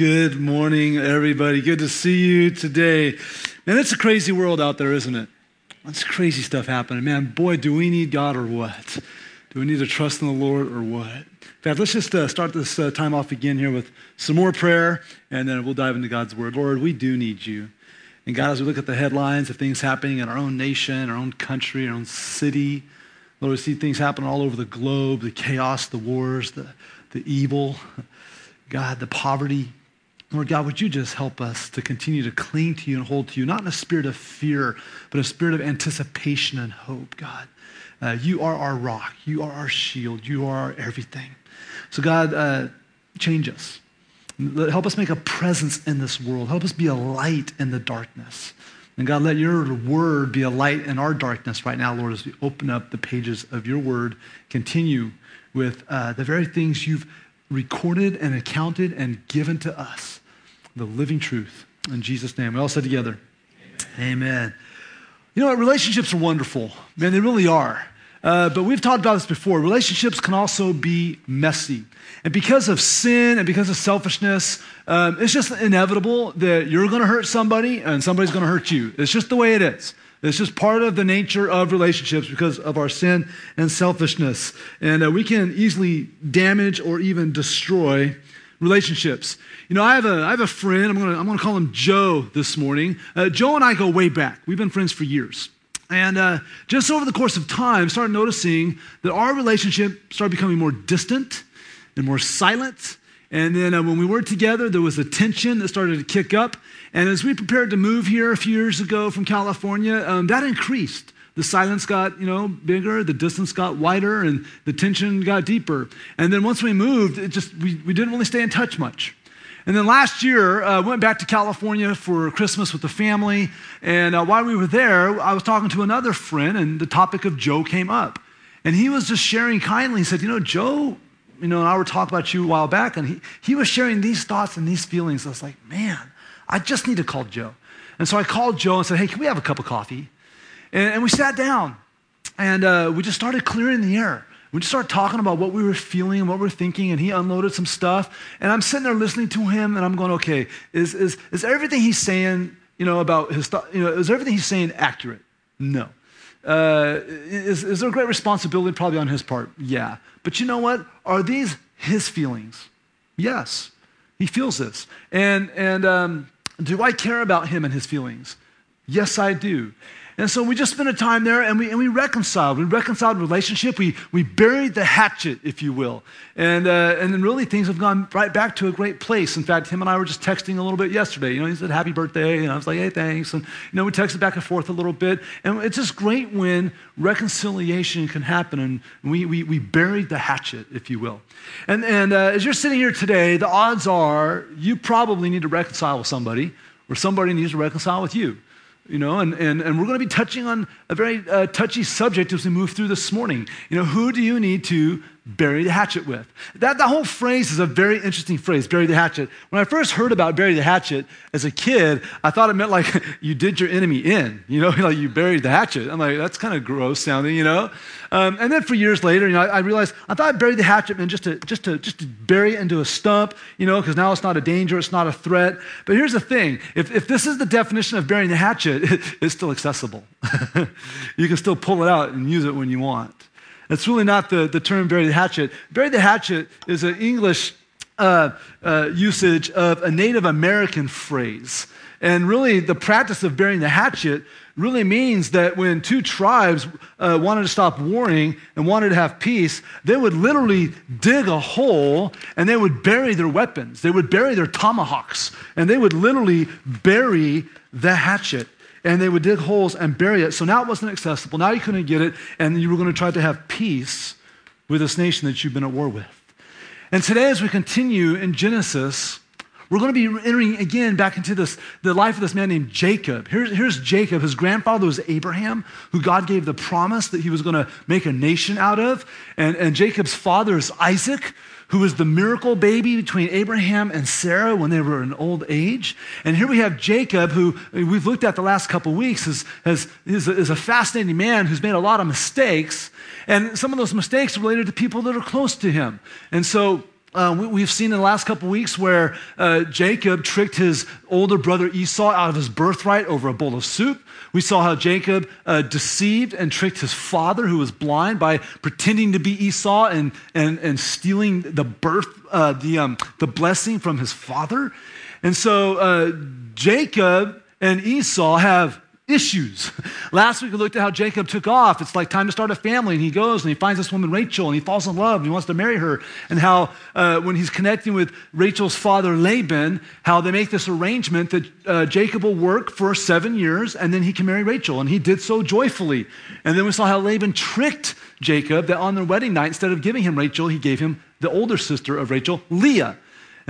Good morning, everybody. Good to see you today. Man, it's a crazy world out there, isn't it? It's crazy stuff happening. Man, boy, do we need God or what? Do we need to trust in the Lord or what? In fact, let's just uh, start this uh, time off again here with some more prayer, and then we'll dive into God's word. Lord, we do need you. And God, as we look at the headlines of things happening in our own nation, our own country, our own city, Lord, we see things happening all over the globe the chaos, the wars, the, the evil. God, the poverty. Lord God, would you just help us to continue to cling to you and hold to you, not in a spirit of fear, but a spirit of anticipation and hope, God. Uh, you are our rock. You are our shield. You are everything. So, God, uh, change us. Help us make a presence in this world. Help us be a light in the darkness. And God, let your word be a light in our darkness right now, Lord, as we open up the pages of your word. Continue with uh, the very things you've recorded and accounted and given to us the living truth. In Jesus' name. We all said together, Amen. Amen. You know what? Relationships are wonderful. Man, they really are. Uh, but we've talked about this before. Relationships can also be messy. And because of sin and because of selfishness, um, it's just inevitable that you're going to hurt somebody and somebody's going to hurt you. It's just the way it is. It's just part of the nature of relationships because of our sin and selfishness. And uh, we can easily damage or even destroy relationships. You know, I have a, I have a friend, I'm to I'm gonna call him Joe this morning. Uh, Joe and I go way back. We've been friends for years. And uh, just over the course of time, started noticing that our relationship started becoming more distant and more silent. And then uh, when we were together, there was a tension that started to kick up. And as we prepared to move here a few years ago from California, um, that increased. The silence got, you know, bigger, the distance got wider, and the tension got deeper. And then once we moved, it just we, we didn't really stay in touch much. And then last year, I uh, went back to California for Christmas with the family. And uh, while we were there, I was talking to another friend, and the topic of Joe came up. And he was just sharing kindly. He said, You know, Joe, you know, and I were talking about you a while back, and he, he was sharing these thoughts and these feelings. I was like, Man, I just need to call Joe. And so I called Joe and said, Hey, can we have a cup of coffee? And, and we sat down and uh, we just started clearing the air. We just started talking about what we were feeling and what we were thinking, and he unloaded some stuff. And I'm sitting there listening to him, and I'm going, okay, is, is, is everything he's saying, you know, about his you know, is everything he's saying accurate? No. Uh, is, is there a great responsibility probably on his part? Yeah. But you know what? Are these his feelings? Yes. He feels this. And, and um, do I care about him and his feelings? Yes, I do. And so we just spent a time there and we, and we reconciled. We reconciled relationship. We, we buried the hatchet, if you will. And, uh, and then really things have gone right back to a great place. In fact, him and I were just texting a little bit yesterday. You know, he said, happy birthday. And I was like, hey, thanks. And, you know, we texted back and forth a little bit. And it's just great when reconciliation can happen. And we, we, we buried the hatchet, if you will. And, and uh, as you're sitting here today, the odds are you probably need to reconcile with somebody or somebody needs to reconcile with you you know, and, and, and we're going to be touching on a very uh, touchy subject as we move through this morning. You know, who do you need to bury the hatchet with. That, that whole phrase is a very interesting phrase, bury the hatchet. When I first heard about bury the hatchet as a kid, I thought it meant like you did your enemy in, you know, like you buried the hatchet. I'm like, that's kind of gross sounding, you know? Um, and then for years later, you know, I, I, realized I thought bury the hatchet meant just to, just to, just to bury it into a stump, you know, because now it's not a danger, it's not a threat. But here's the thing if, if this is the definition of burying the hatchet, it, it's still accessible. you can still pull it out and use it when you want. That's really not the, the term bury the hatchet. Bury the hatchet is an English uh, uh, usage of a Native American phrase. And really, the practice of burying the hatchet really means that when two tribes uh, wanted to stop warring and wanted to have peace, they would literally dig a hole and they would bury their weapons. They would bury their tomahawks and they would literally bury the hatchet and they would dig holes and bury it. So now it wasn't accessible. Now you couldn't get it, and you were going to try to have peace with this nation that you've been at war with. And today, as we continue in Genesis, we're going to be entering again back into this, the life of this man named Jacob. Here's, here's Jacob. His grandfather was Abraham, who God gave the promise that he was going to make a nation out of. And, and Jacob's father is Isaac, who was the miracle baby between Abraham and Sarah when they were in old age. And here we have Jacob, who we've looked at the last couple weeks, is, is, is a fascinating man who's made a lot of mistakes. And some of those mistakes are related to people that are close to him. And so uh, we, have seen in the last couple weeks where uh, Jacob tricked his older brother Esau out of his birthright over a bowl of soup. We saw how Jacob uh, deceived and tricked his father, who was blind, by pretending to be Esau and, and, and stealing the birth, uh, the, um, the blessing from his father. And so uh, Jacob and Esau have issues. Last week we looked at how Jacob took off. It's like time to start a family, and he goes and he finds this woman Rachel, and he falls in love, and he wants to marry her. And how uh, when he's connecting with Rachel's father Laban, how they make this arrangement that uh, Jacob will work for seven years, and then he can marry Rachel, and he did so joyfully. And then we saw how Laban tricked Jacob that on their wedding night, instead of giving him Rachel, he gave him the older sister of Rachel, Leah.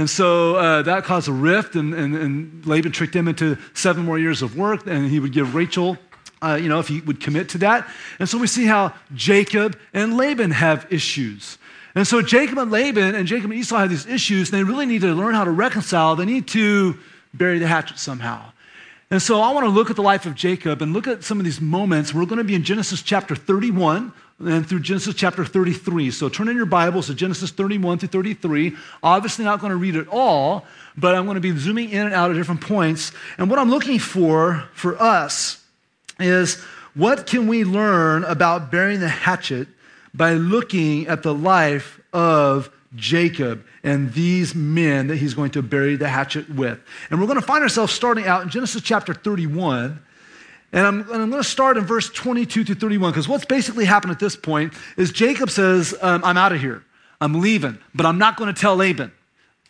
And so uh, that caused a rift, and, and, and, Laban tricked him into seven more years of work, and he would give Rachel, uh, you know, if he would commit to that. And so we see how Jacob and Laban have issues. And so Jacob and Laban and Jacob and Esau have these issues, and they really need to learn how to reconcile. They need to bury the hatchet somehow. And so I want to look at the life of Jacob and look at some of these moments. We're going to be in Genesis chapter 31 and through Genesis chapter 33. So turn in your Bibles to Genesis 31 through 33. Obviously, not going to read it all, but I'm going to be zooming in and out at different points. And what I'm looking for for us is what can we learn about burying the hatchet by looking at the life of Jacob and these men that he's going to bury the hatchet with. And we're going to find ourselves starting out in Genesis chapter 31 and I'm, and I'm, going to start in verse 22 to 31 because what's basically happened at this point is Jacob says, um, I'm out of here. I'm leaving, but I'm not going to tell Laban.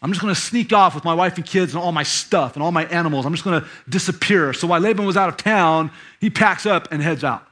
I'm just going to sneak off with my wife and kids and all my stuff and all my animals. I'm just going to disappear. So while Laban was out of town, he packs up and heads out.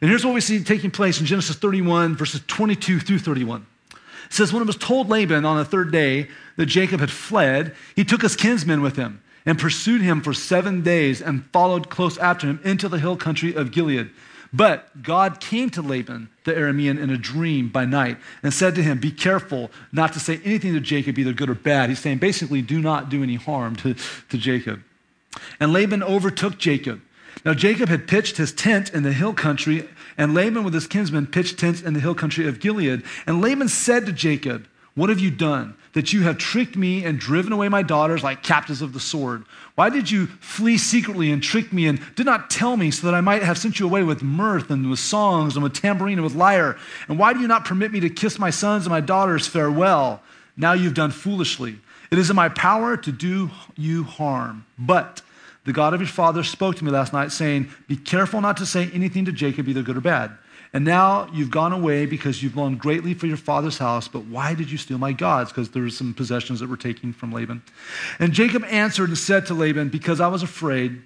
And here's what we see taking place in Genesis 31, verses 22 through 31. It says, When it was told Laban on the third day that Jacob had fled, he took his kinsmen with him and pursued him for seven days and followed close after him into the hill country of Gilead. But God came to Laban the Aramean in a dream by night and said to him, Be careful not to say anything to Jacob, either good or bad. He's saying basically, do not do any harm to, to Jacob. And Laban overtook Jacob. Now, Jacob had pitched his tent in the hill country, and Laban with his kinsmen pitched tents in the hill country of Gilead. And Laban said to Jacob, What have you done? That you have tricked me and driven away my daughters like captives of the sword? Why did you flee secretly and trick me and did not tell me so that I might have sent you away with mirth and with songs and with tambourine and with lyre? And why do you not permit me to kiss my sons and my daughters farewell? Now you've done foolishly. It is in my power to do you harm. But the God of your father spoke to me last night, saying, Be careful not to say anything to Jacob, either good or bad. And now you've gone away because you've longed greatly for your father's house, but why did you steal my gods? Because there were some possessions that were taken from Laban. And Jacob answered and said to Laban, Because I was afraid,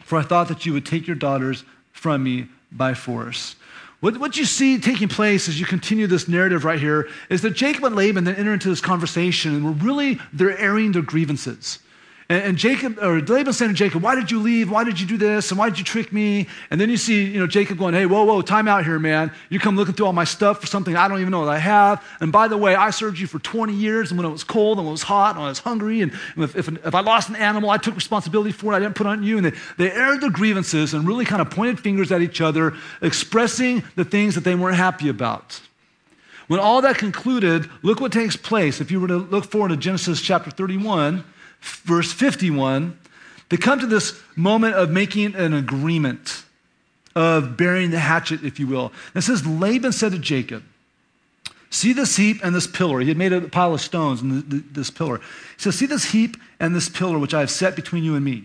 for I thought that you would take your daughters from me by force. What, what you see taking place as you continue this narrative right here is that Jacob and Laban then enter into this conversation, and we're really, they're airing their grievances. And, and Jacob, or Laban saying to Jacob, Why did you leave? Why did you do this? And why did you trick me? And then you see, you know, Jacob going, Hey, whoa, whoa, time out here, man. You come looking through all my stuff for something I don't even know that I have. And by the way, I served you for 20 years, and when it was cold, and when it was hot, and when I was hungry, and if, if, if I lost an animal, I took responsibility for it. I didn't put on you. And they, they aired their grievances and really kind of pointed fingers at each other, expressing the things that they weren't happy about. When all that concluded, look what takes place. If you were to look forward to Genesis chapter 31, verse 51, they come to this moment of making an agreement, of burying the hatchet, if you will. And it says, Laban said to Jacob, See this heap and this pillar. He had made a pile of stones and this pillar. He says, See this heap and this pillar which I have set between you and me.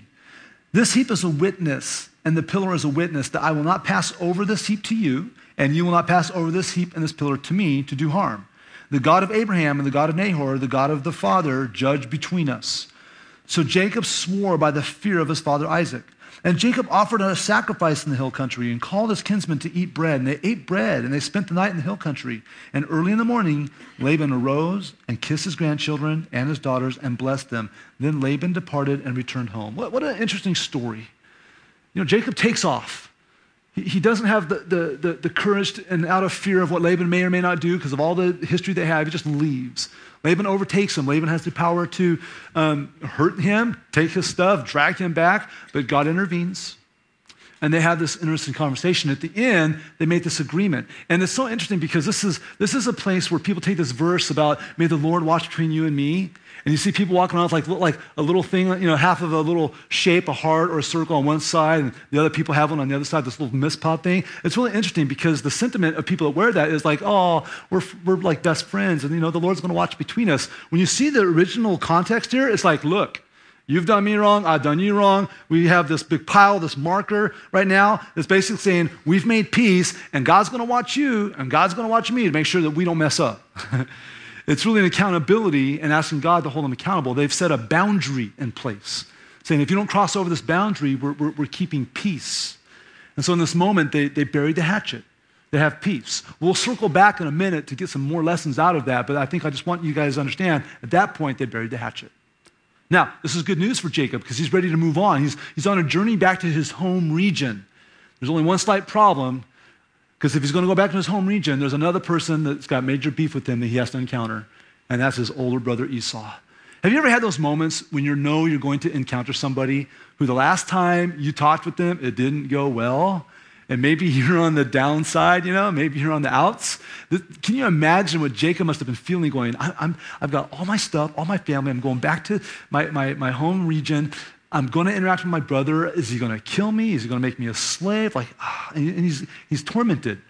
This heap is a witness, and the pillar is a witness that I will not pass over this heap to you, and you will not pass over this heap and this pillar to me to do harm. The God of Abraham and the God of Nahor, the God of the father, judge between us. So Jacob swore by the fear of his father Isaac. And Jacob offered a sacrifice in the hill country and called his kinsmen to eat bread. And they ate bread and they spent the night in the hill country. And early in the morning, Laban arose and kissed his grandchildren and his daughters and blessed them. Then Laban departed and returned home. What, what an interesting story. You know, Jacob takes off. He, he doesn't have the, the, the, the courage to, and out of fear of what Laban may or may not do because of all the history they have, he just leaves. Laban overtakes him. Laban has the power to um, hurt him, take his stuff, drag him back, but God intervenes. and they have this interesting conversation. At the end, they made this agreement. And it's so interesting because this is, this is a place where people take this verse about, may the Lord watch between you and me. And you see people walking around with like, like a little thing, you know, half of a little shape, a heart or a circle on one side, and the other people have one on the other side, this little Mizpah thing. It's really interesting because the sentiment of people that wear that is like, oh, we're, we're like best friends, and you know, the Lord's going to watch between us. When you see the original context here, it's like, look, You've done me wrong. I've done you wrong. We have this big pile, this marker right now that's basically saying we've made peace and God's going to watch you and God's going to watch me to make sure that we don't mess up. it's really an accountability and asking God to hold them accountable. They've set a boundary in place, saying if you don't cross over this boundary, we're, we're, we're keeping peace. And so in this moment, they, they buried the hatchet. They have peace. We'll circle back in a minute to get some more lessons out of that, but I think I just want you guys to understand at that point, they buried the hatchet. Now, this is good news for Jacob because he's ready to move on. He's, he's on a journey back to his home region. There's only one slight problem because if he's going to go back to his home region, there's another person that's got major beef with him that he has to encounter, and that's his older brother Esau. Have you ever had those moments when you know you're going to encounter somebody who the last time you talked with them, it didn't go well? and maybe you're on the downside, you know, maybe you're on the outs. Can you imagine what Jacob must have been feeling going, I, am I've got all my stuff, all my family, I'm going back to my, my, my home region. I'm going to interact with my brother. Is he going to kill me? Is he going to make me a slave? Like, ah, and he's, he's tormented.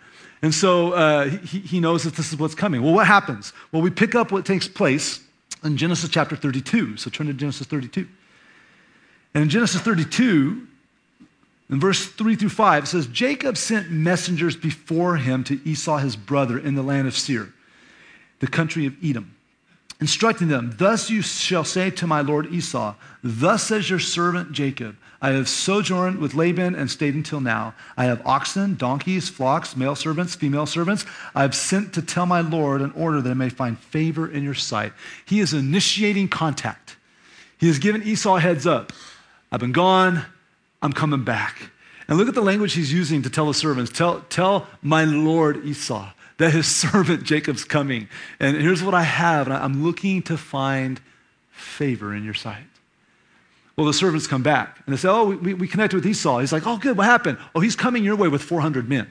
And so uh, he, he knows that this is what's coming. Well, what happens? Well, we pick up what takes place in Genesis chapter 32. So turn to Genesis 32. And in Genesis 32, in verse 3 through 5, it says, Jacob sent messengers before him to Esau his brother in the land of Seir, the country of Edom, instructing them, Thus you shall say to my lord Esau, Thus says your servant Jacob, I have sojourned with Laban and stayed until now. I have oxen, donkeys, flocks, male servants, female servants. I have sent to tell my lord in order that I may find favor in your sight. He is initiating contact. He has given Esau a heads up. I've been gone. I'm coming back. And look at the language he's using to tell the servants tell, tell my Lord Esau that his servant Jacob's coming. And here's what I have. And I'm looking to find favor in your sight. Well, the servants come back and they say, Oh, we, we connected with Esau. He's like, Oh, good. What happened? Oh, he's coming your way with 400 men.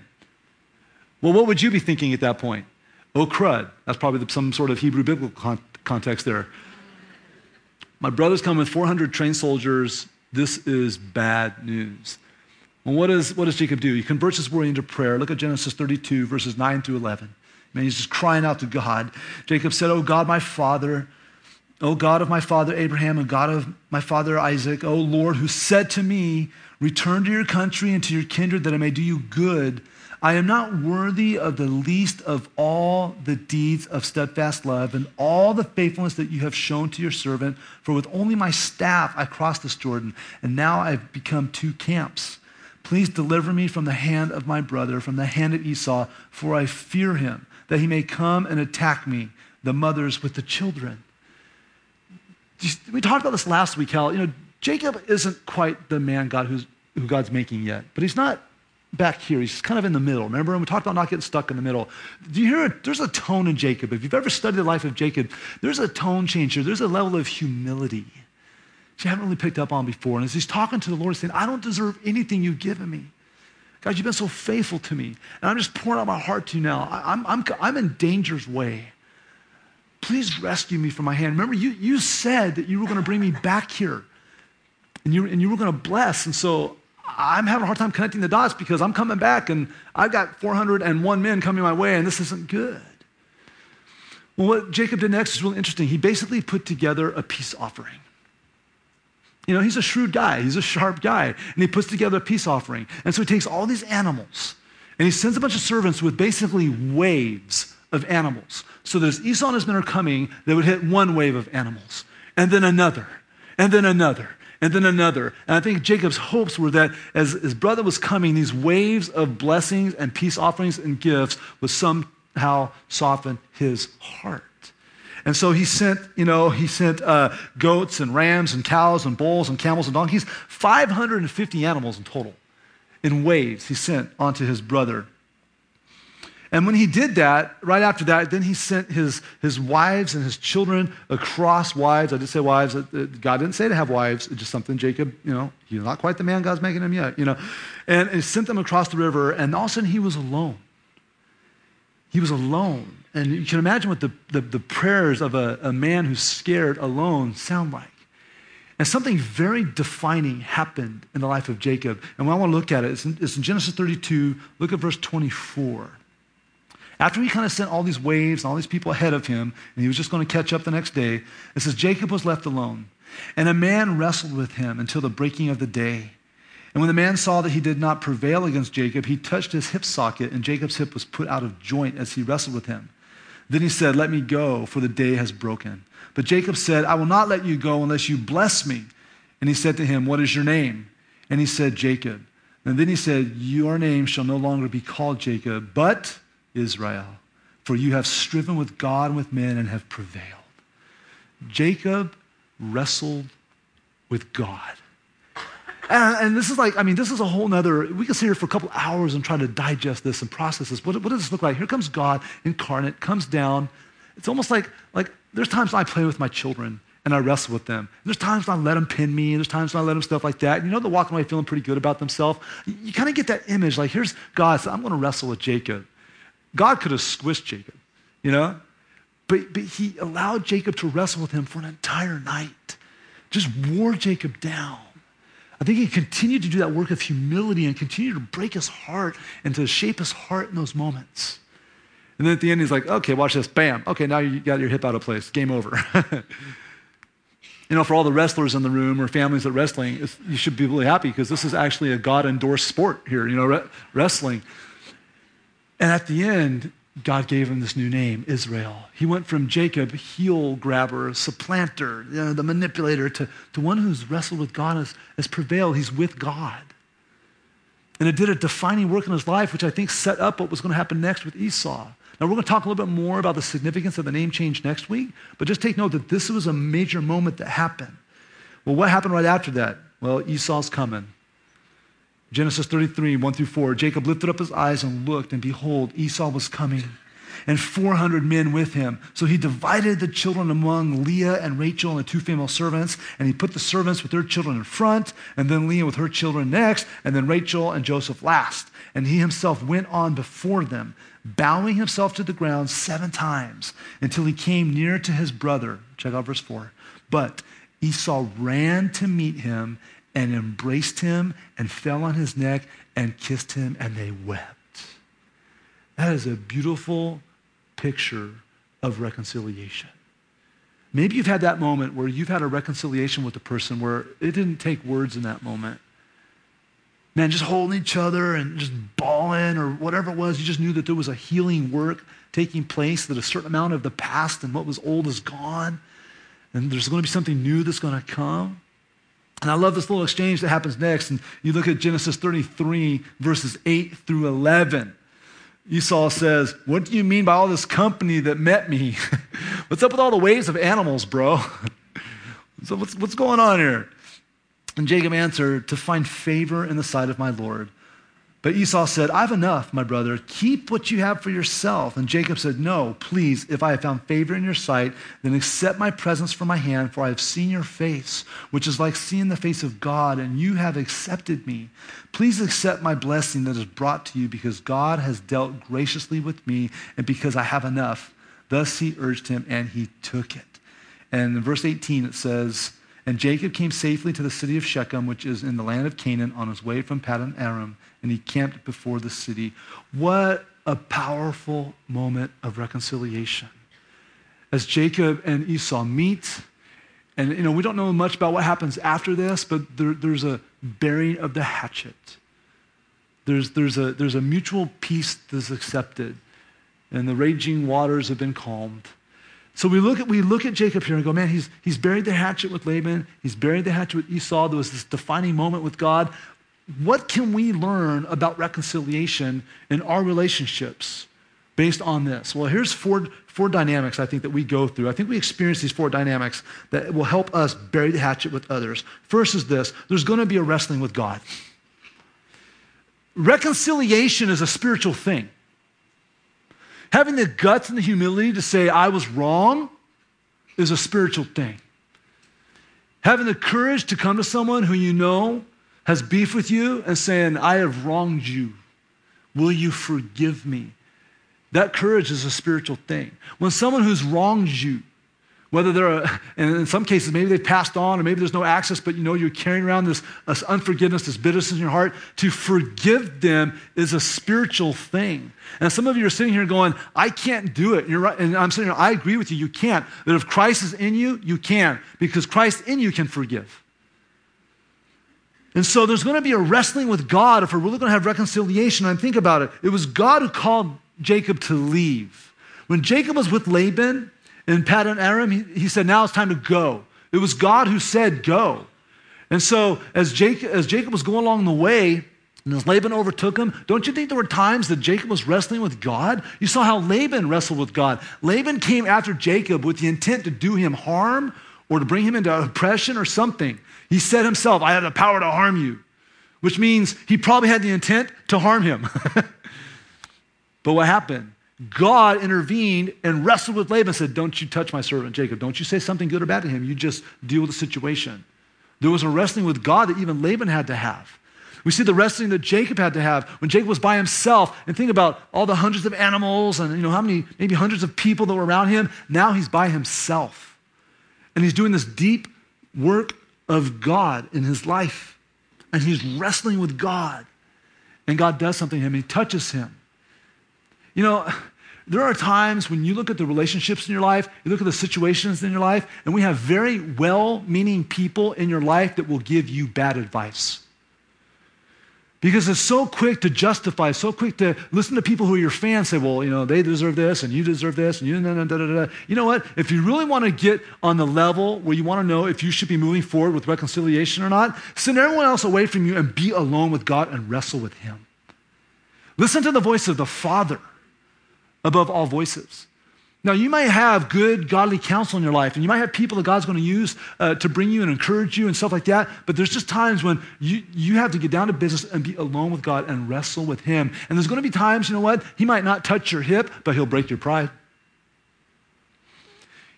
Well, what would you be thinking at that point? Oh, crud. That's probably some sort of Hebrew biblical con- context there. My brother's coming with 400 trained soldiers this is bad news. Well, what, is, what does Jacob do? He converts his worry into prayer. Look at Genesis 32, verses 9 through 11. Man, he's just crying out to God. Jacob said, Oh God, my father, O God of my father Abraham and God of my father Isaac, O Lord, who said to me, Return to your country and to your kindred that I may do you good I am not worthy of the least of all the deeds of steadfast love and all the faithfulness that you have shown to your servant. For with only my staff I crossed this Jordan, and now I've become two camps. Please deliver me from the hand of my brother, from the hand of Esau, for I fear him, that he may come and attack me, the mothers with the children. We talked about this last week, how, you know, Jacob isn't quite the man God who's, who God's making yet, but he's not back here. He's kind of in the middle. Remember, when we talked about not getting stuck in the middle. Do you hear it? There's a tone in Jacob. If you've ever studied the life of Jacob, there's a tone change here. There's a level of humility you haven't really picked up on before. And as he's talking to the Lord, he's saying, I don't deserve anything you've given me. God, you've been so faithful to me. And I'm just pouring out my heart to you now. I, I'm, I'm, I'm in danger's way. Please rescue me from my hand. Remember, you, you said that you were going to bring me back here and you, and you were going to bless. And so I'm having a hard time connecting the dots because I'm coming back and I've got 401 men coming my way and this isn't good. Well, what Jacob did next is really interesting. He basically put together a peace offering. You know, he's a shrewd guy, he's a sharp guy, and he puts together a peace offering. And so he takes all these animals and he sends a bunch of servants with basically waves of animals. So there's Esau and his men are coming, they would hit one wave of animals, and then another, and then another, and then another. And I think Jacob's hopes were that as his brother was coming, these waves of blessings and peace offerings and gifts would somehow soften his heart. And so he sent, you know, he sent uh, goats and rams and cows and bulls and camels and donkeys, 550 animals in total in waves he sent onto his brother. And when he did that, right after that, then he sent his, his wives and his children across wives. I did say wives. God didn't say to have wives. It's just something Jacob, you know, he's not quite the man God's making him yet, you know. And he sent them across the river, and all of a sudden he was alone. He was alone. And you can imagine what the, the, the prayers of a, a man who's scared alone sound like. And something very defining happened in the life of Jacob. And what I want to look at it, it's in, it's in Genesis 32. Look at verse 24. After he kind of sent all these waves and all these people ahead of him, and he was just going to catch up the next day, it says, Jacob was left alone. And a man wrestled with him until the breaking of the day. And when the man saw that he did not prevail against Jacob, he touched his hip socket, and Jacob's hip was put out of joint as he wrestled with him. Then he said, Let me go, for the day has broken. But Jacob said, I will not let you go unless you bless me. And he said to him, What is your name? And he said, Jacob. And then he said, Your name shall no longer be called Jacob, but Israel, for you have striven with God and with men and have prevailed. Jacob wrestled with God. And, and, this is like, I mean, this is a whole nother, we could sit here for a couple hours and try to digest this and process this. What, what does this look like? Here comes God incarnate, comes down. It's almost like, like there's times I play with my children and I wrestle with them. There's times I let them pin me, and there's times I let them stuff like that. And you know, they're walking away feeling pretty good about themselves. You, you kind of get that image like, here's God, so I'm going to wrestle with Jacob. God could have squished Jacob, you know? But, but he allowed Jacob to wrestle with him for an entire night, just wore Jacob down. I think he continued to do that work of humility and continued to break his heart and to shape his heart in those moments. And then at the end, he's like, okay, watch this. Bam. Okay, now you got your hip out of place. Game over. you know, for all the wrestlers in the room or families that wrestling, you should be really happy because this is actually a God endorsed sport here, you know, re- wrestling. And at the end, God gave him this new name, Israel. He went from Jacob, heel grabber, supplanter, you know, the manipulator, to, to one who's wrestled with God, has, has prevailed. He's with God. And it did a defining work in his life, which I think set up what was going to happen next with Esau. Now, we're going to talk a little bit more about the significance of the name change next week, but just take note that this was a major moment that happened. Well, what happened right after that? Well, Esau's coming. Genesis 33, 1 through 4. Jacob lifted up his eyes and looked, and behold, Esau was coming, and 400 men with him. So he divided the children among Leah and Rachel and the two female servants, and he put the servants with their children in front, and then Leah with her children next, and then Rachel and Joseph last. And he himself went on before them, bowing himself to the ground seven times until he came near to his brother. Check out verse 4. But Esau ran to meet him and embraced him and fell on his neck and kissed him, and they wept. That is a beautiful picture of reconciliation. Maybe you've had that moment where you've had a reconciliation with a person where it didn't take words in that moment. Man, just holding each other and just bawling or whatever it was, you just knew that there was a healing work taking place, that a certain amount of the past and what was old is gone, and there's going to be something new that's going to come. And I love this little exchange that happens next. And you look at Genesis 33, verses 8 through 11. Esau says, What do you mean by all this company that met me? what's up with all the waves of animals, bro? so, what's, what's going on here? And Jacob answered, To find favor in the sight of my Lord. But Esau said, I have enough, my brother. Keep what you have for yourself. And Jacob said, No, please, if I have found favor in your sight, then accept my presents from my hand, for I have seen your face, which is like seeing the face of God, and you have accepted me. Please accept my blessing that is brought to you, because God has dealt graciously with me, and because I have enough. Thus he urged him, and he took it. And in verse 18, it says, And Jacob came safely to the city of Shechem, which is in the land of Canaan, on his way from Paddan Aram and he camped before the city. What a powerful moment of reconciliation. As Jacob and Esau meet, and you know, we don't know much about what happens after this, but there, there's a burying of the hatchet. There's, there's, a, there's a mutual peace that's accepted, and the raging waters have been calmed. So we look at, we look at Jacob here and go, man, he's, he's buried the hatchet with Laban. He's buried the hatchet with Esau. There was this defining moment with God what can we learn about reconciliation in our relationships based on this? Well, here's four, four dynamics I think that we go through. I think we experience these four dynamics that will help us bury the hatchet with others. First is this there's going to be a wrestling with God. Reconciliation is a spiritual thing. Having the guts and the humility to say, I was wrong, is a spiritual thing. Having the courage to come to someone who you know has beef with you and saying, I have wronged you. Will you forgive me? That courage is a spiritual thing. When someone who's wronged you, whether they're, a, and in some cases, maybe they've passed on, or maybe there's no access, but you know you're carrying around this, this unforgiveness, this bitterness in your heart. To forgive them is a spiritual thing. And some of you are sitting here going, I can't do it. And you're right. And I'm saying, I agree with you, you can't. That if Christ is in you, you can, because Christ in you can forgive. And so there's going to be a wrestling with God if we're really going to have reconciliation. And think about it. It was God who called Jacob to leave. When Jacob was with Laban in Paddan Aram, he, he said, Now it's time to go. It was God who said, Go. And so as Jacob, as Jacob was going along the way, and as Laban overtook him, don't you think there were times that Jacob was wrestling with God? You saw how Laban wrestled with God. Laban came after Jacob with the intent to do him harm or to bring him into oppression or something. He said himself, I have the power to harm you, which means he probably had the intent to harm him. but what happened? God intervened and wrestled with Laban and said, Don't you touch my servant Jacob. Don't you say something good or bad to him. You just deal with the situation. There was a wrestling with God that even Laban had to have. We see the wrestling that Jacob had to have when Jacob was by himself. And think about all the hundreds of animals and you know how many, maybe hundreds of people that were around him. Now he's by himself. And he's doing this deep work of God in his life. And he's wrestling with God. And God does something to him. He touches him. You know, there are times when you look at the relationships in your life, you look at the situations in your life, and we have very well meaning people in your life that will give you bad advice. Because it's so quick to justify, so quick to listen to people who are your fans say, well, you know, they deserve this and you deserve this and you, da, da, da, da. You know what? If you really want to get on the level where you want to know if you should be moving forward with reconciliation or not, send everyone else away from you and be alone with God and wrestle with Him. Listen to the voice of the Father above all voices. Now, you might have good, godly counsel in your life, and you might have people that God's going to use uh, to bring you and encourage you and stuff like that. But there's just times when you, you have to get down to business and be alone with God and wrestle with Him. And there's going to be times, you know what? He might not touch your hip, but He'll break your pride.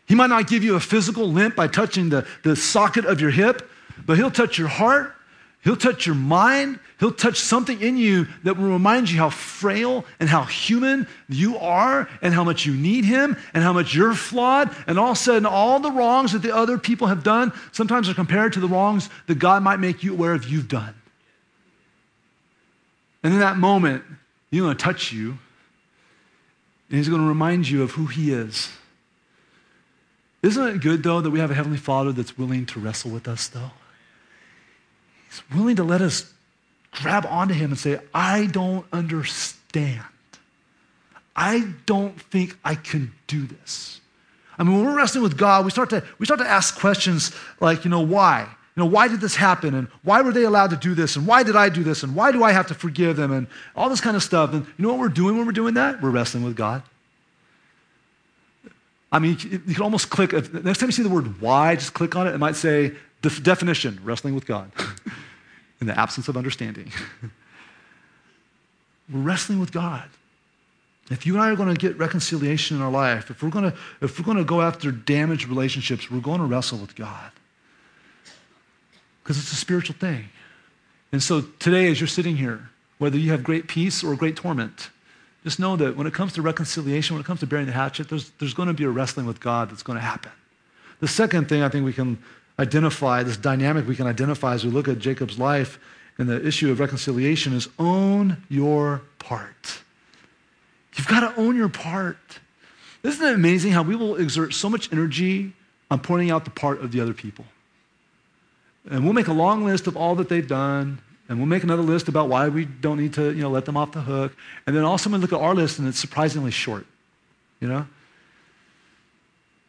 He might not give you a physical limp by touching the, the socket of your hip, but He'll touch your heart He'll touch your mind. He'll touch something in you that will remind you how frail and how human you are and how much you need Him and how much you're flawed. And all of a sudden, all the wrongs that the other people have done sometimes are compared to the wrongs that God might make you aware of you've done. And in that moment, He's going to touch you and He's going to remind you of who He is. Isn't it good, though, that we have a Heavenly Father that's willing to wrestle with us, though? He's willing to let us grab onto him and say, I don't understand. I don't think I can do this. I mean, when we're wrestling with God, we start to, we start to ask questions like, you know, why? You know, why did this happen? And why were they allowed to do this? And why did I do this? And why do I have to forgive them? And all this kind of stuff. And you know what we're doing when we're doing that? We're wrestling with God. I mean, you can almost click, next time you see the word why, just click on it. It might say the definition wrestling with God in the absence of understanding. we're wrestling with God. If you and I are going to get reconciliation in our life, if we're going to, if we're going to go after damaged relationships, we're going to wrestle with God. Because it's a spiritual thing. And so today, as you're sitting here, whether you have great peace or great torment, just know that when it comes to reconciliation, when it comes to bearing the hatchet, there's, there's going to be a wrestling with God that's going to happen. The second thing I think we can identify, this dynamic we can identify as we look at Jacob's life and the issue of reconciliation is own your part. You've got to own your part. Isn't it amazing how we will exert so much energy on pointing out the part of the other people? And we'll make a long list of all that they've done, and we'll make another list about why we don't need to, you know, let them off the hook. And then also we look at our list and it's surprisingly short, you know?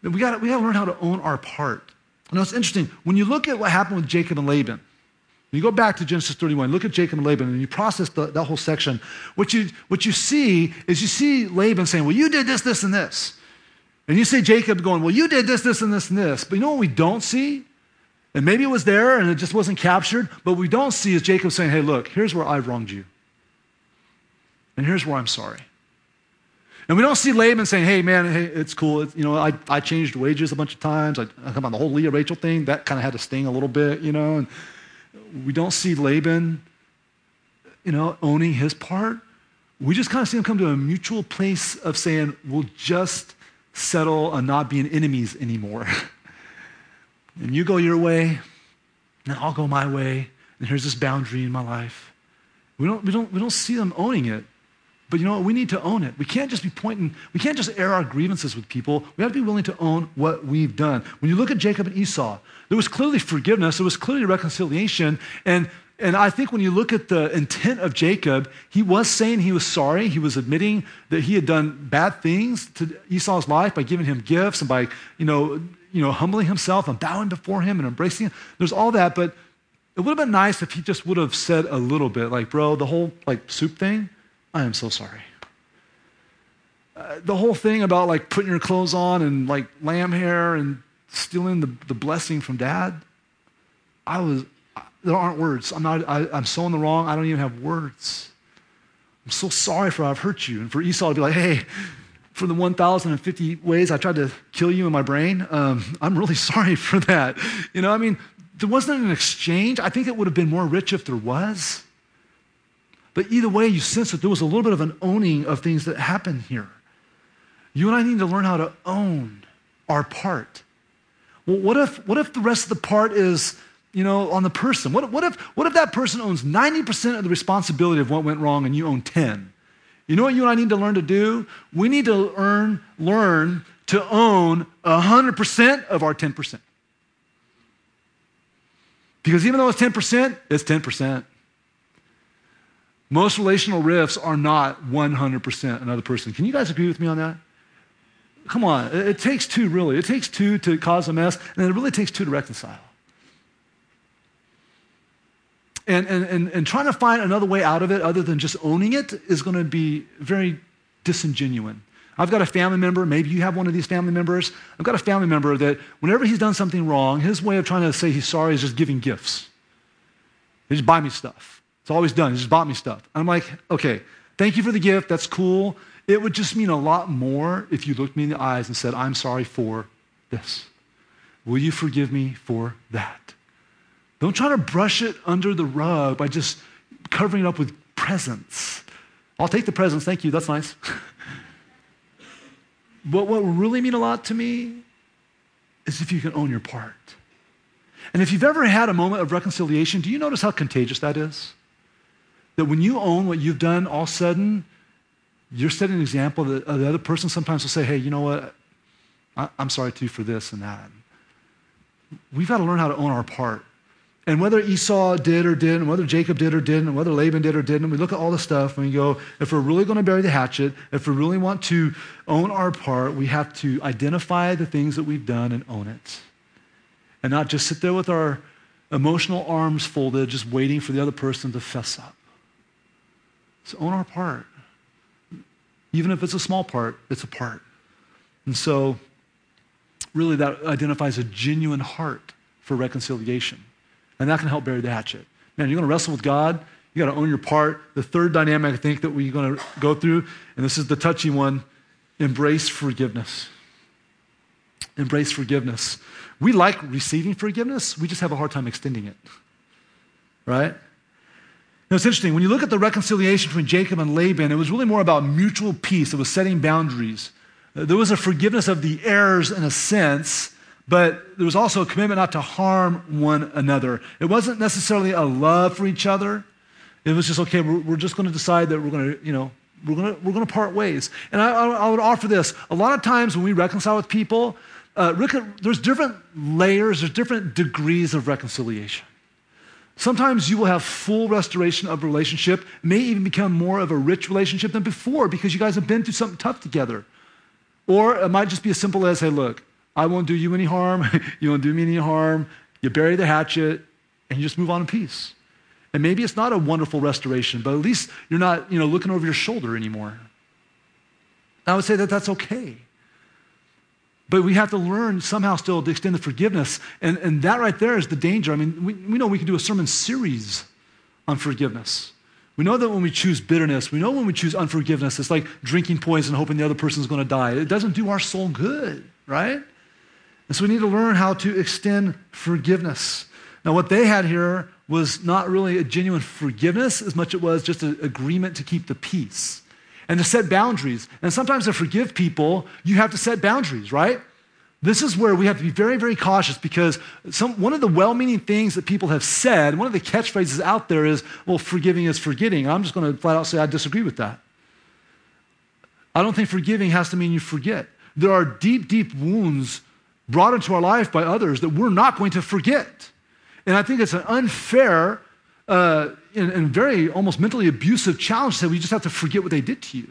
We got we got to learn how to own our part. Know, it's interesting. When you look at what happened with Jacob and Laban, you go back to Genesis 31, look at Jacob and Laban, and you process the, that whole section, what you, what you see is you see Laban saying, Well, you did this, this, and this. And you see Jacob going, Well, you did this, this, and this, and this. But you know what we don't see? And maybe it was there and it just wasn't captured, but what we don't see is Jacob saying, Hey, look, here's where I've wronged you. And here's where I'm sorry. And we don't see Laban saying, hey, man, hey, it's cool. It's, you know, I, I changed wages a bunch of times. I, I come on the whole Leah Rachel thing. That kind of had to sting a little bit, you know. And we don't see Laban, you know, owning his part. We just kind of see him come to a mutual place of saying, we'll just settle on not being enemies anymore. and you go your way, and I'll go my way, and here's this boundary in my life. We don't, we don't, we don't see them owning it. But you know what? We need to own it. We can't just be pointing, we can't just air our grievances with people. We have to be willing to own what we've done. When you look at Jacob and Esau, there was clearly forgiveness, there was clearly reconciliation. And, and I think when you look at the intent of Jacob, he was saying he was sorry. He was admitting that he had done bad things to Esau's life by giving him gifts and by, you know, you know, humbling himself and bowing before him and embracing him. There's all that, but it would have been nice if he just would have said a little bit, like, bro, the whole like soup thing, I am so sorry. Uh, the whole thing about like putting your clothes on and like lamb hair and stealing the, the blessing from dad, I was, there aren't words. I'm not, I, I'm so in the wrong, I don't even have words. I'm so sorry for I've hurt you. And for Esau to be like, hey, for the 1,050 ways I tried to kill you in my brain, um, I'm really sorry for that. You know, I mean, there wasn't an exchange. I think it would have been more rich if there was. But either way, you sense that there was a little bit of an owning of things that happened here. You and I need to learn how to own our part. Well, what if, what if the rest of the part is, you know, on the person? What, what, if, what if that person owns 90% of the responsibility of what went wrong and you own 10? You know what you and I need to learn to do? We need to earn, learn to own 100% of our 10%. Because even though it's 10%, it's 10%. Most relational rifts are not 100% another person. Can you guys agree with me on that? Come on, it, takes two really. It takes two to cause a mess, and it really takes two to reconcile. And, and, and, and trying to find another way out of it other than just owning it is going to be very disingenuous. I've got a family member, maybe you have one of these family members. I've got a family member that whenever he's done something wrong, his way of trying to say he's sorry is just giving gifts. He just buy me stuff. It's all he's done. He just bought me stuff. I'm like, okay, thank you for the gift. That's cool. It would just mean a lot more if you looked me in the eyes and said, I'm sorry for this. Will you forgive me for that? Don't try to brush it under the rug by just covering it up with presents. I'll take the presents. Thank you. That's nice. but what will really mean a lot to me is if you can own your part. And if you've ever had a moment of reconciliation, do you notice how contagious that is? That when you own what you've done, all of a sudden, you're setting an example that uh, the other person sometimes will say, hey, you know what? I, am sorry too for this and that. We've got to learn how to own our part. And whether Esau did or didn't, whether Jacob did or didn't, whether Laban did or didn't, we look at all the stuff and we go, if we're really going to bury the hatchet, if we really want to own our part, we have to identify the things that we've done and own it. And not just sit there with our emotional arms folded, just waiting for the other person to fess up. So own our part. Even if it's a small part, it's a part. And so, really, that identifies a genuine heart for reconciliation. And that can help bury the hatchet. Man, you're going to wrestle with God. You got to own your part. The third dynamic I think that we're going to go through, and this is the touchy one embrace forgiveness. Embrace forgiveness. We like receiving forgiveness, we just have a hard time extending it. Right? Now, it's interesting. When you look at the reconciliation between Jacob and Laban, it was really more about mutual peace. It was setting boundaries. There was a forgiveness of the errors in a sense, but there was also a commitment not to harm one another. It wasn't necessarily a love for each other. It was just, okay, we're, we're just going to decide that we're going to, you know, we're going to, we're going to part ways. And I, I, would offer this. A lot of times when we reconcile with people, uh, there's different layers, there's different degrees of reconciliation. Sometimes you will have full restoration of relationship, may even become more of a rich relationship than before because you guys have been through something tough together. Or it might just be as simple as, hey, look, I won't do you any harm. you won't do me any harm. You bury the hatchet and you just move on in peace. And maybe it's not a wonderful restoration, but at least you're not, you know, looking over your shoulder anymore. I would say that that's okay. But we have to learn somehow still to extend the forgiveness. And, and that right there is the danger. I mean, we, we know we can do a sermon series on forgiveness. We know that when we choose bitterness, we know when we choose unforgiveness, it's like drinking poison, hoping the other person's going to die. It doesn't do our soul good, right? And so we need to learn how to extend forgiveness. Now, what they had here was not really a genuine forgiveness as much as it was just an agreement to keep the peace and to set boundaries. And sometimes to forgive people, you have to set boundaries, right? This is where we have to be very, very cautious because some, one of the well meaning things that people have said, one of the catchphrases out there is, well, forgiving is forgetting. I'm just going to flat out say I disagree with that. I don't think forgiving has to mean you forget. There are deep, deep wounds brought into our life by others that we're not going to forget. And I think it's an unfair uh, and, and, very almost mentally abusive challenge say we just have to forget what they did to you.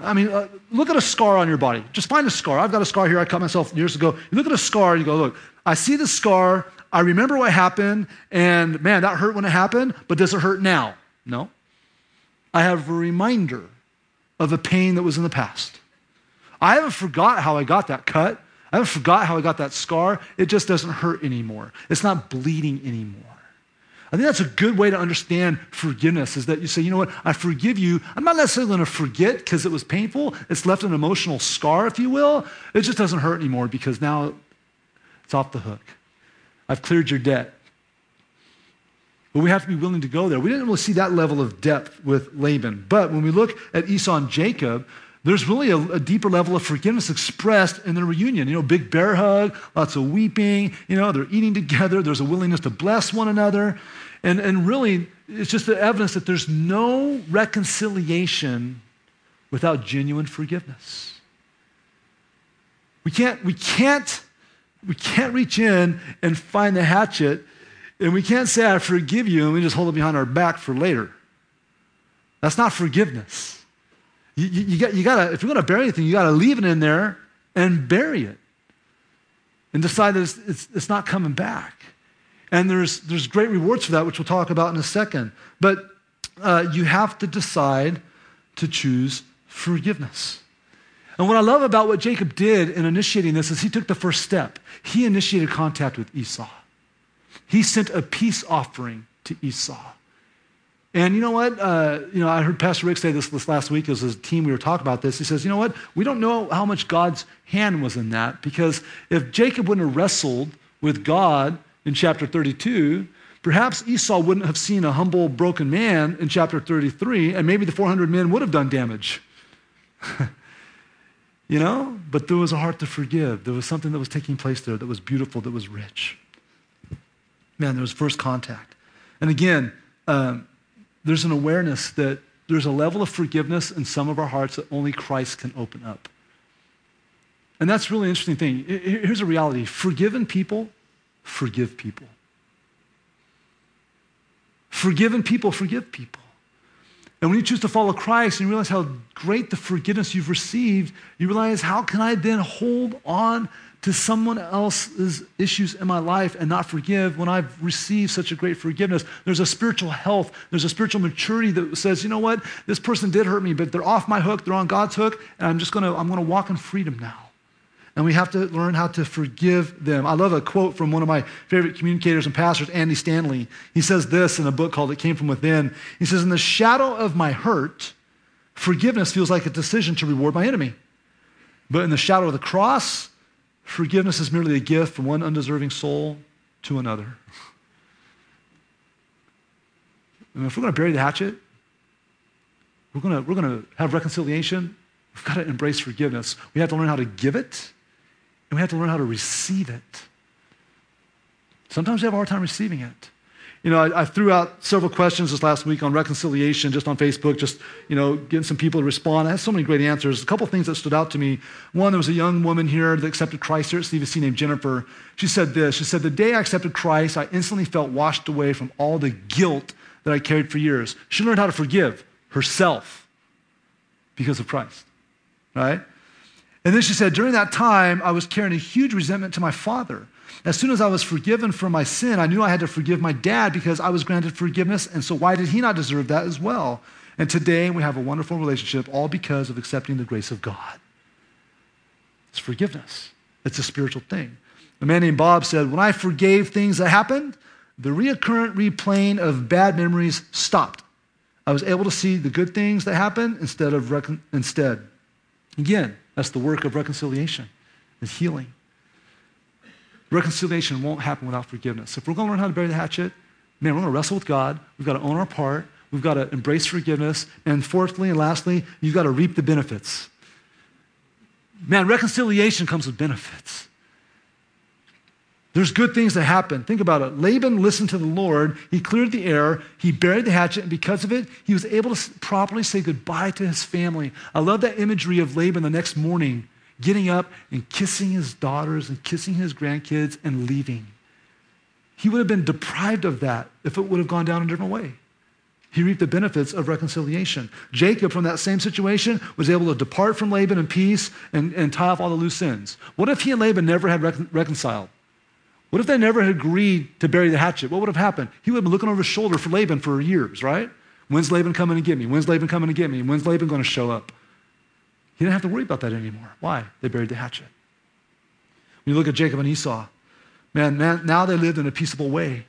I mean, uh, look at a scar on your body. Just find a scar. I've got a scar here. I cut myself years ago. You look at a scar and you go, look, I see the scar. I remember what happened. And man, that hurt when it happened, but does it hurt now? No. I have a reminder of a pain that was in the past. I haven't forgot how I got that cut. I haven't forgot how I got that scar. It just doesn't hurt anymore. It's not bleeding anymore. I think that's a good way to understand forgiveness is that you say, you know what, I forgive you. I'm not necessarily going to forget because it was painful. It's left an emotional scar, if you will. It just doesn't hurt anymore because now it's off the hook. I've cleared your debt. But we have to be willing to go there. We didn't really see that level of depth with Laban. But when we look at Esau and Jacob, there's really a, a, deeper level of forgiveness expressed in their reunion. You know, big bear hug, lots of weeping, you know, they're eating together, there's a willingness to bless one another. And, and really, it's just the evidence that there's no reconciliation without genuine forgiveness. We can't, we can't, we can't reach in and find the hatchet, and we can't say, I forgive you, and we just hold it behind our back for later. That's not forgiveness. You, you, you, got, you gotta, if you're to bury anything, you got to leave it in there and bury it and decide that it's, it's, it's not coming back. And there's, there's great rewards for that, which we'll talk about in a second. But uh, you have to decide to choose forgiveness. And what I love about what Jacob did in initiating this is he took the first step. He initiated contact with Esau. He sent a peace offering to Esau. And you know what? Uh, you know, I heard Pastor Rick say this, this last week as his team, we were talking about this. He says, you know what? We don't know how much God's hand was in that because if Jacob wouldn't have wrestled with God in chapter 32, perhaps Esau wouldn't have seen a humble, broken man in chapter 33, and maybe the 400 men would have done damage. you know? But there was a heart to forgive. There was something that was taking place there that was beautiful, that was rich. Man, there was first contact. And again, um, there's an awareness that there's a level of forgiveness in some of our hearts that only Christ can open up. And that's really interesting thing. Here's a reality forgiven people forgive people. Forgiven people forgive people. And when you choose to follow Christ and you realize how great the forgiveness you've received, you realize how can I then hold on to someone else's issues in my life and not forgive when I've received such a great forgiveness. There's a spiritual health, there's a spiritual maturity that says, you know what, this person did hurt me, but they're off my hook, they're on God's hook, and I'm just gonna, I'm gonna walk in freedom now. And we have to learn how to forgive them. I love a quote from one of my favorite communicators and pastors, Andy Stanley. He says this in a book called It Came From Within. He says, In the shadow of my hurt, forgiveness feels like a decision to reward my enemy. But in the shadow of the cross, Forgiveness is merely a gift from one undeserving soul to another. If we're going to bury the hatchet, we're going to, we're going to have reconciliation, we've got to embrace forgiveness. We have to learn how to give it, and we have to learn how to receive it. Sometimes we have a hard time receiving it. You know, I, I, threw out several questions this last week on reconciliation just on Facebook, just, you know, getting some people to respond. I had so many great answers. A couple things that stood out to me. One, there was a young woman here that accepted Christ here at CVC named Jennifer. She said this She said, The day I accepted Christ, I instantly felt washed away from all the guilt that I carried for years. She learned how to forgive herself because of Christ, right? And then she said, During that time, I was carrying a huge resentment to my father. As soon as I was forgiven for my sin, I knew I had to forgive my dad because I was granted forgiveness. And so, why did he not deserve that as well? And today, we have a wonderful relationship, all because of accepting the grace of God. It's forgiveness, it's a spiritual thing. A man named Bob said, When I forgave things that happened, the reoccurrent replaying of bad memories stopped. I was able to see the good things that happened instead of recon- instead. Again, that's the work of reconciliation, is healing. Reconciliation won't happen without forgiveness. If we're going to learn how to bury the hatchet, man, we're going to wrestle with God. We've got to own our part. We've got to embrace forgiveness. And fourthly and lastly, you've got to reap the benefits. Man, reconciliation comes with benefits. There's good things that happen. Think about it. Laban listened to the Lord. He cleared the air. He buried the hatchet. And because of it, he was able to properly say goodbye to his family. I love that imagery of Laban the next morning getting up and kissing his daughters and kissing his grandkids and leaving. He would have been deprived of that if it would have gone down a different way. He reaped the benefits of reconciliation. Jacob, from that same situation, was able to depart from Laban in peace and, and tie off all the loose ends. What if he and Laban never had recon- reconciled? What if they never had agreed to bury the hatchet? What would have happened? He would have been looking over his shoulder for Laban for years, right? When's Laban coming to get me? When's Laban coming to get me? When's Laban going to show up? He didn't have to worry about that anymore. Why? They buried the hatchet. When you look at Jacob and Esau, man, man now they lived in a peaceable way.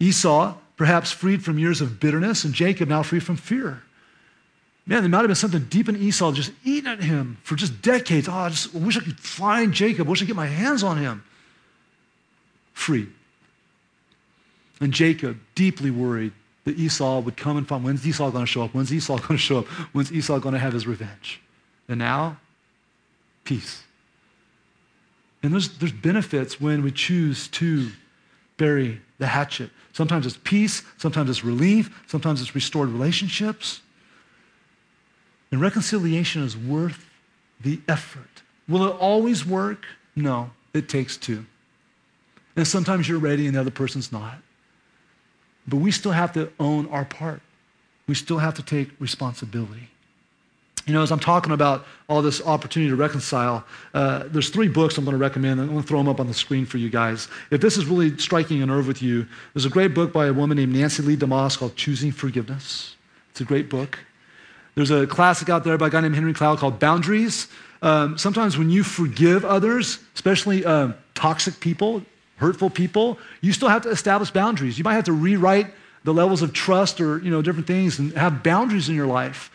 Esau, perhaps freed from years of bitterness, and Jacob now free from fear. Man, there might have been something deep in Esau just eating at him for just decades. Oh, I just wish I could find Jacob. I wish I could get my hands on him free. And Jacob, deeply worried that Esau would come and find, when's Esau going to show up? When's Esau going to show up? When's Esau going to have his revenge? And now, peace. And there's, there's benefits when we choose to bury the hatchet. Sometimes it's peace, sometimes it's relief, sometimes it's restored relationships. And reconciliation is worth the effort. Will it always work? No, it takes two. And sometimes you're ready and the other person's not. But we still have to own our part. We still have to take responsibility. You know, as I'm talking about all this opportunity to reconcile, uh, there's three books I'm going to recommend. I'm going to throw them up on the screen for you guys. If this is really striking a nerve with you, there's a great book by a woman named Nancy Leigh DeMoss called Choosing Forgiveness. It's a great book. There's a classic out there by a guy named Henry Cloud called Boundaries. Um, sometimes when you forgive others, especially um, toxic people, hurtful people, you still have to establish boundaries. You might have to rewrite the levels of trust or you know different things and have boundaries in your life.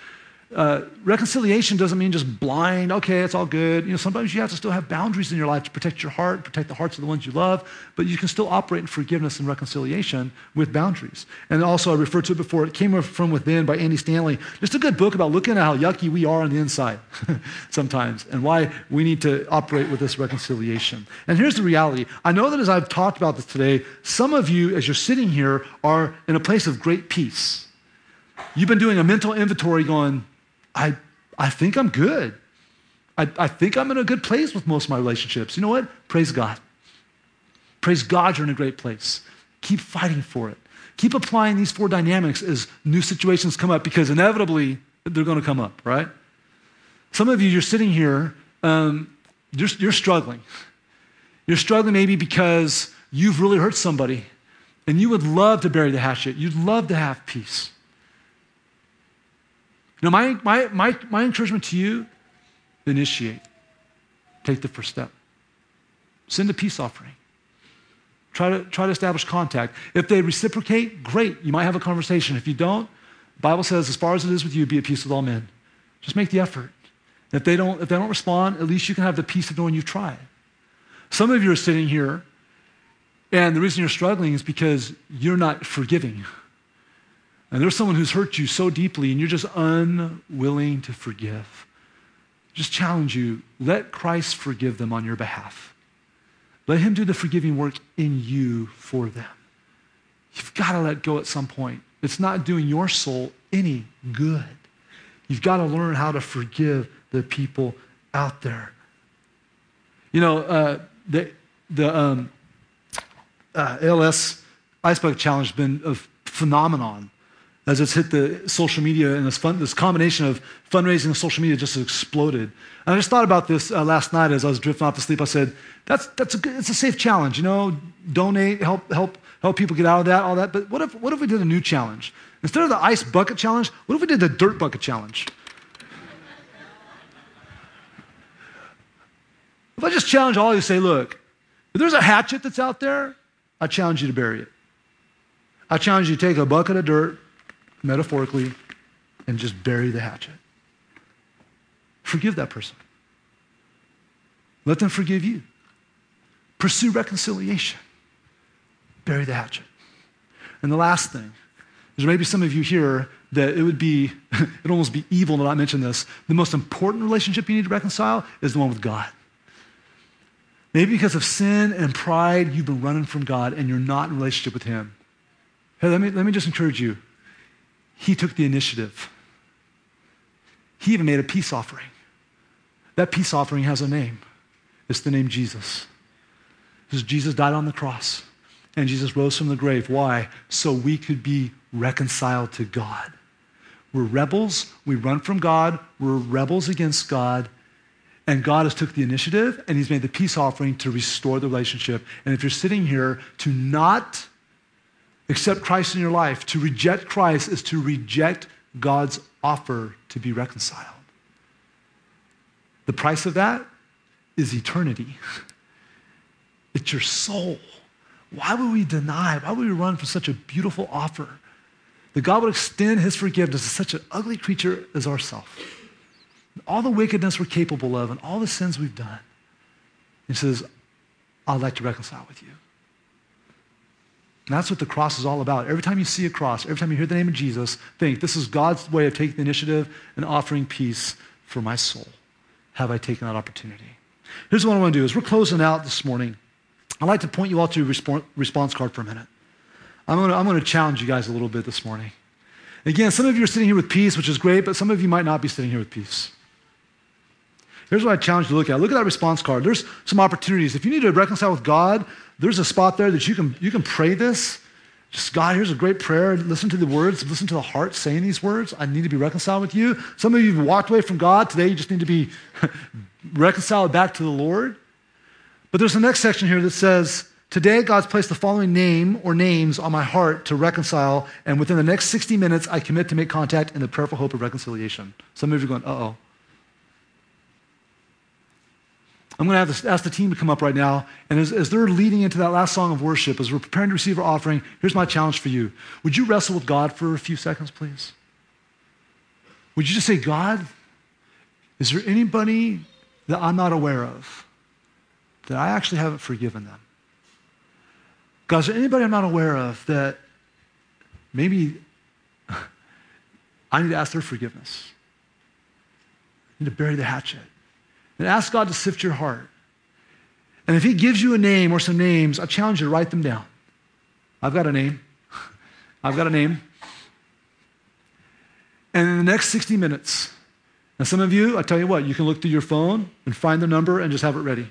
Uh, reconciliation doesn't mean just blind, okay, it's all good. You know, sometimes you have to still have boundaries in your life to protect your heart, protect the hearts of the ones you love, but you can still operate in forgiveness and reconciliation with boundaries. And also, I referred to it before, it came from within by Andy Stanley. Just a good book about looking at how yucky we are on the inside sometimes and why we need to operate with this reconciliation. And here's the reality I know that as I've talked about this today, some of you, as you're sitting here, are in a place of great peace. You've been doing a mental inventory going, I, I think I'm good. I, I think I'm in a good place with most of my relationships. You know what? Praise God. Praise God, you're in a great place. Keep fighting for it. Keep applying these four dynamics as new situations come up because inevitably they're going to come up, right? Some of you, you're sitting here, um, you're, you're struggling. You're struggling maybe because you've really hurt somebody and you would love to bury the hatchet. You'd love to have peace. You know, my, my, my, my encouragement to you initiate, take the first step. Send a peace offering. Try to, try to establish contact. If they reciprocate, great. You might have a conversation. If you don't, Bible says, as far as it is with you, be at peace with all men. Just make the effort. If they don't, if they don't respond, at least you can have the peace of knowing you've tried. Some of you are sitting here, and the reason you're struggling is because you're not forgiving and there's someone who's hurt you so deeply and you're just unwilling to forgive, just challenge you let Christ forgive them on your behalf. Let him do the forgiving work in you for them. You've got to let go at some point. It's not doing your soul any good. You've got to learn how to forgive the people out there. You know, uh, the, the um, uh, ALS Ice Bucket Challenge has been a phenomenon as it's hit the social media and this, fun, this combination of fundraising and social media just exploded. And I just thought about this uh, last night as I was drifting off to sleep. I said, that's, that's a, good, it's a safe challenge, you know, donate, help, help, help people get out of that, all that. But what if, what if we did a new challenge? Instead of the ice bucket challenge, what if we did the dirt bucket challenge? if I just challenge all of you say, look, if there's a hatchet that's out there, I challenge you to bury it. I challenge you to take a bucket of dirt metaphorically, and just bury the hatchet. Forgive that person. Let them forgive you. Pursue reconciliation. Bury the hatchet. And the last thing, there may be some of you here that it would be, it'd almost be evil to not mention this. The most important relationship you need to reconcile is the one with God. Maybe because of sin and pride, you've been running from God and you're not in relationship with Him. Hey, let me, let me just encourage you. He took the initiative. He even made a peace offering. That peace offering has a name. It's the name Jesus. Because Jesus died on the cross and Jesus rose from the grave. Why? So we could be reconciled to God. We're rebels. We run from God. We're rebels against God. And God has took the initiative and he's made the peace offering to restore the relationship. And if you're sitting here to not accept Christ in your life, to reject Christ is to reject God's offer to be reconciled. The price of that is eternity. It's your soul. Why would we deny? Why would we run from such a beautiful offer? That God would extend his forgiveness to such an ugly creature as ourselves. All the wickedness we're capable of and all the sins we've done. He says, I'd like to reconcile with you. And that's what the cross is all about. Every time you see a cross, every time you hear the name of Jesus, think, this is God's way of taking the initiative and offering peace for my soul. Have I taken that opportunity? Here's what I want to do is we're closing out this morning. I'd like to point you all to a response card for a minute. I'm going, to, I'm going to challenge you guys a little bit this morning. Again, some of you are sitting here with peace, which is great, but some of you might not be sitting here with peace. Here's what I challenge you to look at. Look at that response card. There's some opportunities. If you need to reconcile with God, there's a spot there that you can, you can pray this. Just, God, here's a great prayer. Listen to the words, listen to the heart saying these words. I need to be reconciled with you. Some of you have walked away from God. Today, you just need to be reconciled back to the Lord. But there's the next section here that says, Today, God's placed the following name or names on my heart to reconcile, and within the next 60 minutes, I commit to make contact in the prayerful hope of reconciliation. Some of you are going, uh oh. I'm going to to ask the team to come up right now. And as, as, they're leading into that last song of worship, as we're preparing to receive our offering, here's my challenge for you. Would you wrestle with God for a few seconds, please? Would you just say, God, is there anybody that I'm not aware of that I actually haven't forgiven them? God, is there anybody I'm not aware of that maybe I need to ask their forgiveness? I need to bury the hatchet and ask God to sift your heart. And if He gives you a name or some names, I challenge you to write them down. I've got a name. I've got a name. And in the next 60 minutes, now some of you, I tell you what, you can look through your phone and find the number and just have it ready.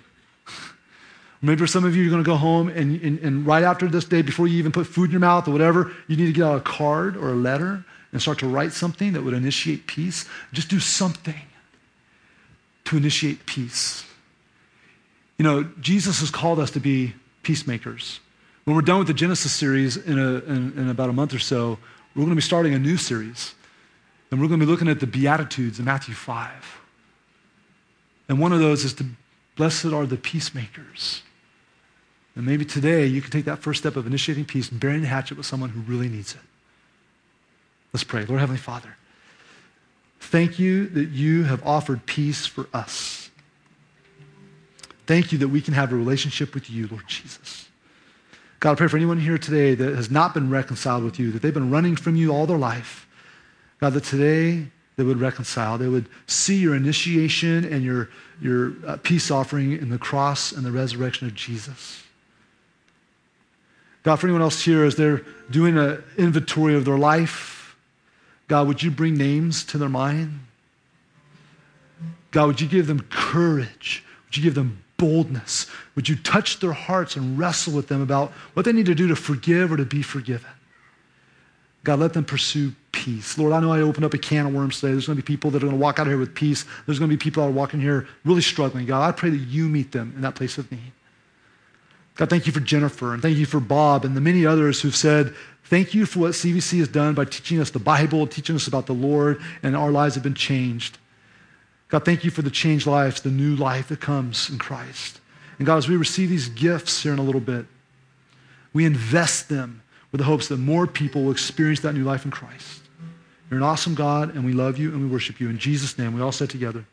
Maybe for some of you, you're going to go home and, and, and, right after this day, before you even put food in your mouth or whatever, you need to get out a card or a letter and start to write something that would initiate peace. Just do something to initiate peace. You know, Jesus has called us to be peacemakers. When we're done with the Genesis series in, a, in, in about a month or so, we're going to be starting a new series. And we're going to be looking at the Beatitudes in Matthew 5. And one of those is to, blessed are the peacemakers. And maybe today you can take that first step of initiating peace and burying the hatchet with someone who really needs it. Let's pray. Lord Heavenly Father. Thank you that you have offered peace for us. Thank you that we can have a relationship with you, Lord Jesus. God, I pray for anyone here today that has not been reconciled with you, that they've been running from you all their life. God, that today they would reconcile. They would see your initiation and your, your uh, peace offering in the cross and the resurrection of Jesus. God, for anyone else here, as they're doing an inventory of their life, God, would you bring names to their mind? God, would you give them courage? Would you give them boldness? Would you touch their hearts and wrestle with them about what they need to do to forgive or to be forgiven? God, let them pursue peace. Lord, I know I opened up a can of worms today. There's going to be people that are going to walk out of here with peace. There's going to be people that are walking here really struggling. God, I pray that you meet them in that place of need. God, thank you for Jennifer and thank you for Bob and the many others who've said, Thank you for what CVC has done by teaching us the Bible, teaching us about the Lord, and our lives have been changed. God, thank you for the changed lives, the new life that comes in Christ. And God, as we receive these gifts here in a little bit, we invest them with the hopes that more people will experience that new life in Christ. You're an awesome God, and we love you and we worship you. In Jesus' name, we all said together.